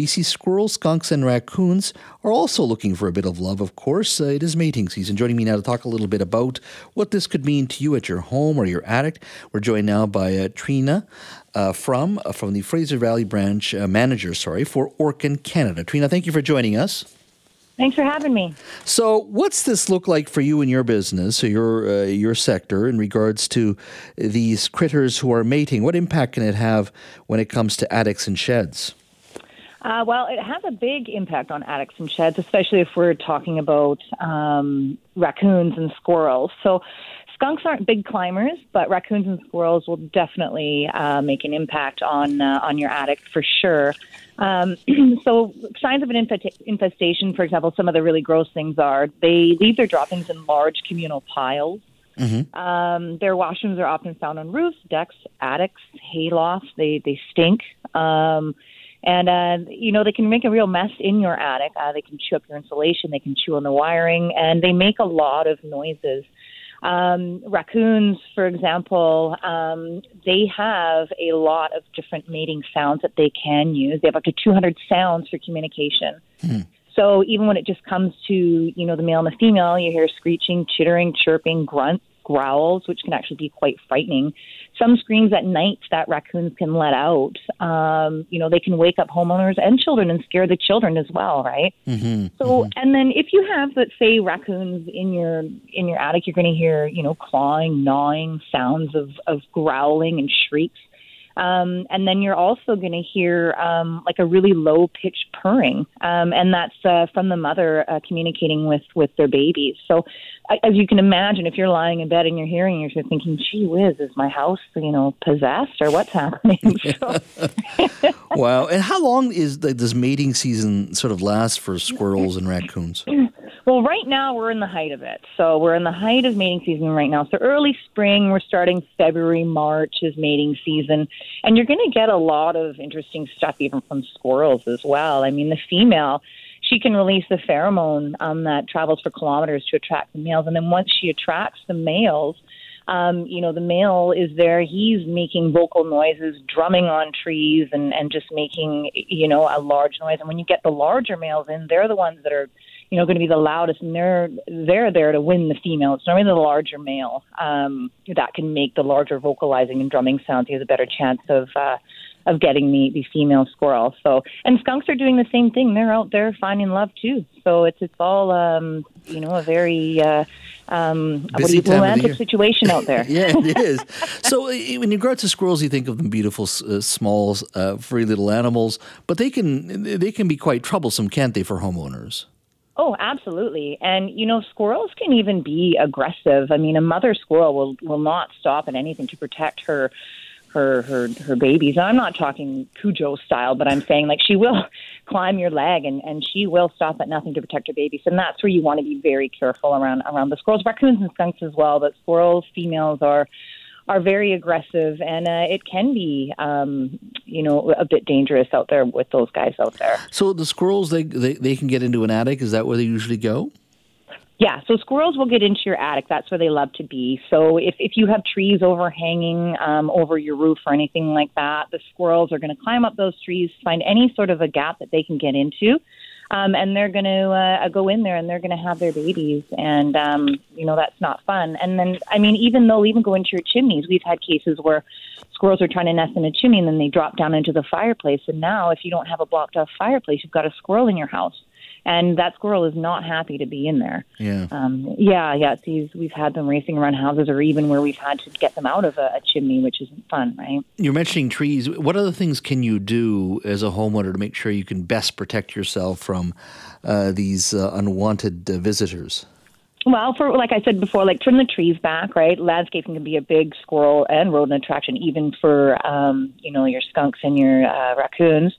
BC squirrels, skunks, and raccoons are also looking for a bit of love, of course. Uh, it is mating season. Joining me now to talk a little bit about what this could mean to you at your home or your attic, we're joined now by uh, Trina uh, from, uh, from the Fraser Valley branch uh, manager, sorry, for Orkin Canada. Trina, thank you for joining us. Thanks for having me. So, what's this look like for you and your business or your uh, your sector in regards to these critters who are mating? What impact can it have when it comes to attics and sheds? Uh, well, it has a big impact on attics and sheds, especially if we're talking about um, raccoons and squirrels. So, skunks aren't big climbers, but raccoons and squirrels will definitely uh, make an impact on uh, on your attic for sure. Um, so, signs of an infestation, for example, some of the really gross things are they leave their droppings in large communal piles. Mm-hmm. Um, their washrooms are often found on roofs, decks, attics, haylofts. They they stink. Um, and uh, you know they can make a real mess in your attic. Uh, they can chew up your insulation, they can chew on the wiring, and they make a lot of noises. Um, raccoons, for example, um, they have a lot of different mating sounds that they can use. They have up to 200 sounds for communication. Hmm. So even when it just comes to you know the male and the female, you hear screeching, chittering, chirping, grunts, growls, which can actually be quite frightening. Some screams at night that raccoons can let out, um, you know, they can wake up homeowners and children and scare the children as well, right? Mm-hmm, so, mm-hmm. and then if you have, let's say, raccoons in your in your attic, you're going to hear, you know, clawing, gnawing sounds of of growling and shrieks. Um, and then you're also going to hear um, like a really low pitched purring, um, and that's uh, from the mother uh, communicating with with their babies. So, as you can imagine, if you're lying in bed and you're hearing, you're thinking, "Gee whiz, is my house you know possessed or what's happening?" wow! And how long is the, does mating season sort of last for squirrels and raccoons? Well, right now we're in the height of it. So we're in the height of mating season right now. So early spring, we're starting February, March is mating season. And you're going to get a lot of interesting stuff even from squirrels as well. I mean, the female, she can release the pheromone um, that travels for kilometers to attract the males. And then once she attracts the males, um, you know, the male is there. He's making vocal noises, drumming on trees, and and just making you know a large noise. And when you get the larger males in, they're the ones that are you know, going to be the loudest, and they're they're there to win the female. It's normally the larger male um, that can make the larger vocalizing and drumming sounds. He has a better chance of uh, of getting the the female squirrel. So, and skunks are doing the same thing. They're out there finding love too. So it's it's all um, you know a very uh, um, what you, romantic situation out there. yeah, it is. so when you grow to squirrels, you think of them beautiful, uh, small, uh, free little animals, but they can they can be quite troublesome, can't they, for homeowners? Oh, absolutely. And you know, squirrels can even be aggressive. I mean, a mother squirrel will will not stop at anything to protect her her her her babies. I'm not talking Cujo style, but I'm saying like she will climb your leg and and she will stop at nothing to protect her babies. And that's where you want to be very careful around around the squirrels, raccoons and skunks as well. But squirrels, females are are very aggressive, and uh, it can be, um, you know, a bit dangerous out there with those guys out there. So the squirrels, they, they they can get into an attic. Is that where they usually go? Yeah, so squirrels will get into your attic. That's where they love to be. So if, if you have trees overhanging um, over your roof or anything like that, the squirrels are going to climb up those trees, find any sort of a gap that they can get into um, and they're going to uh, go in there and they're going to have their babies, and um, you know that's not fun. And then, I mean, even they'll even go into your chimneys. We've had cases where squirrels are trying to nest in a chimney and then they drop down into the fireplace. And now, if you don't have a blocked off fireplace, you've got a squirrel in your house and that squirrel is not happy to be in there. Yeah, um, yeah, yeah. These we've had them racing around houses, or even where we've had to get them out of a, a, chimney, which isn't fun, right? You're mentioning trees. What other things can you do as a homeowner to make sure you can best protect yourself from uh, these uh, unwanted uh, visitors? Well, for like I said before, like trim the trees back, right? Landscaping can be a big squirrel and rodent attraction, even for um, you know your skunks and your uh, raccoons.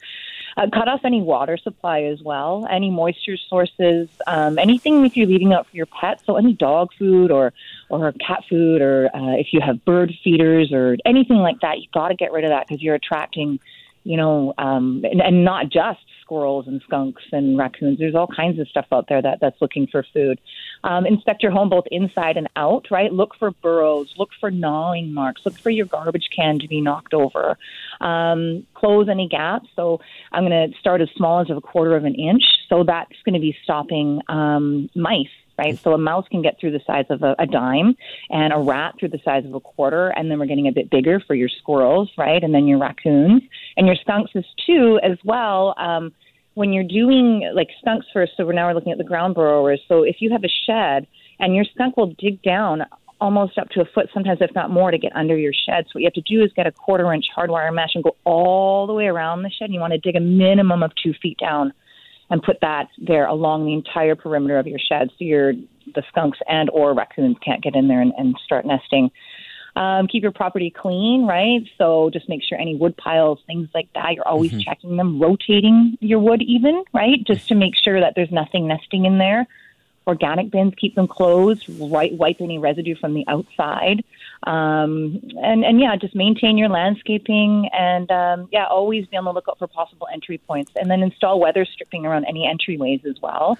Uh, cut off any water supply as well, any moisture sources, um, anything if you're leaving out for your pets. So any dog food or or cat food, or uh, if you have bird feeders or anything like that, you got to get rid of that because you're attracting, you know, um, and, and not just squirrels and skunks and raccoons. There's all kinds of stuff out there that that's looking for food. Um, inspect your home both inside and out, right? Look for burrows, look for gnawing marks, look for your garbage can to be knocked over. Um, close any gaps. So I'm going to start as small as a quarter of an inch. So that's going to be stopping um, mice right? So a mouse can get through the size of a, a, dime and a rat through the size of a quarter, and then we're getting a bit bigger for your squirrels, right? And then your raccoons and your skunks is too as well. Um, when you're doing like skunks first, so we're now we're looking at the ground burrowers. So if you have a shed and your skunk will dig down almost up to a foot, sometimes if not more, to get under your shed. So what you have to do is get a quarter inch hardwire mesh and go all the way around the shed. And you want to dig a minimum of two feet down and put that there along the entire perimeter of your shed so your the skunks and or raccoons can't get in there and, and start nesting. Um, keep your property clean, right? So just make sure any wood piles, things like that, you're always mm-hmm. checking them, rotating your wood even, right? Just to make sure that there's nothing nesting in there. Organic bins, keep them closed, right, wipe any residue from the outside. Um, and, and yeah, just maintain your landscaping and um, yeah, always be on the lookout for possible entry points and then install weather stripping around any entryways as well.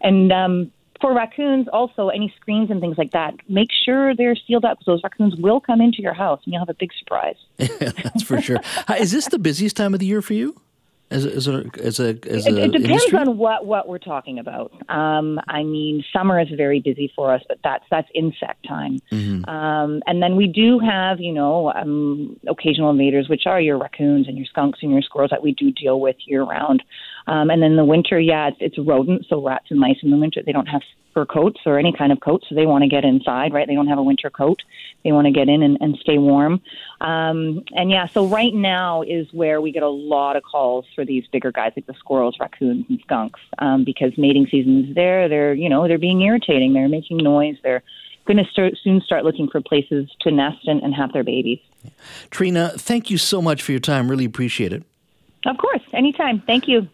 And um, for raccoons, also any screens and things like that, make sure they're sealed up because those raccoons will come into your house and you'll have a big surprise. That's for sure. Is this the busiest time of the year for you? As a, as a, as a, as it, it depends industry? on what what we're talking about. Um, I mean, summer is very busy for us, but that's that's insect time. Mm-hmm. Um, and then we do have, you know, um, occasional invaders, which are your raccoons and your skunks and your squirrels that we do deal with year round. Um, and then the winter, yeah, it's, it's rodents, so rats and mice in the winter. They don't have fur coats or any kind of coat, so they want to get inside, right? They don't have a winter coat. They want to get in and, and stay warm. Um, and yeah, so right now is where we get a lot of calls for these bigger guys like the squirrels, raccoons, and skunks um, because mating season is there. They're you know they're being irritating. They're making noise. They're going to start, soon start looking for places to nest and, and have their babies. Trina, thank you so much for your time. Really appreciate it. Of course, anytime. Thank you.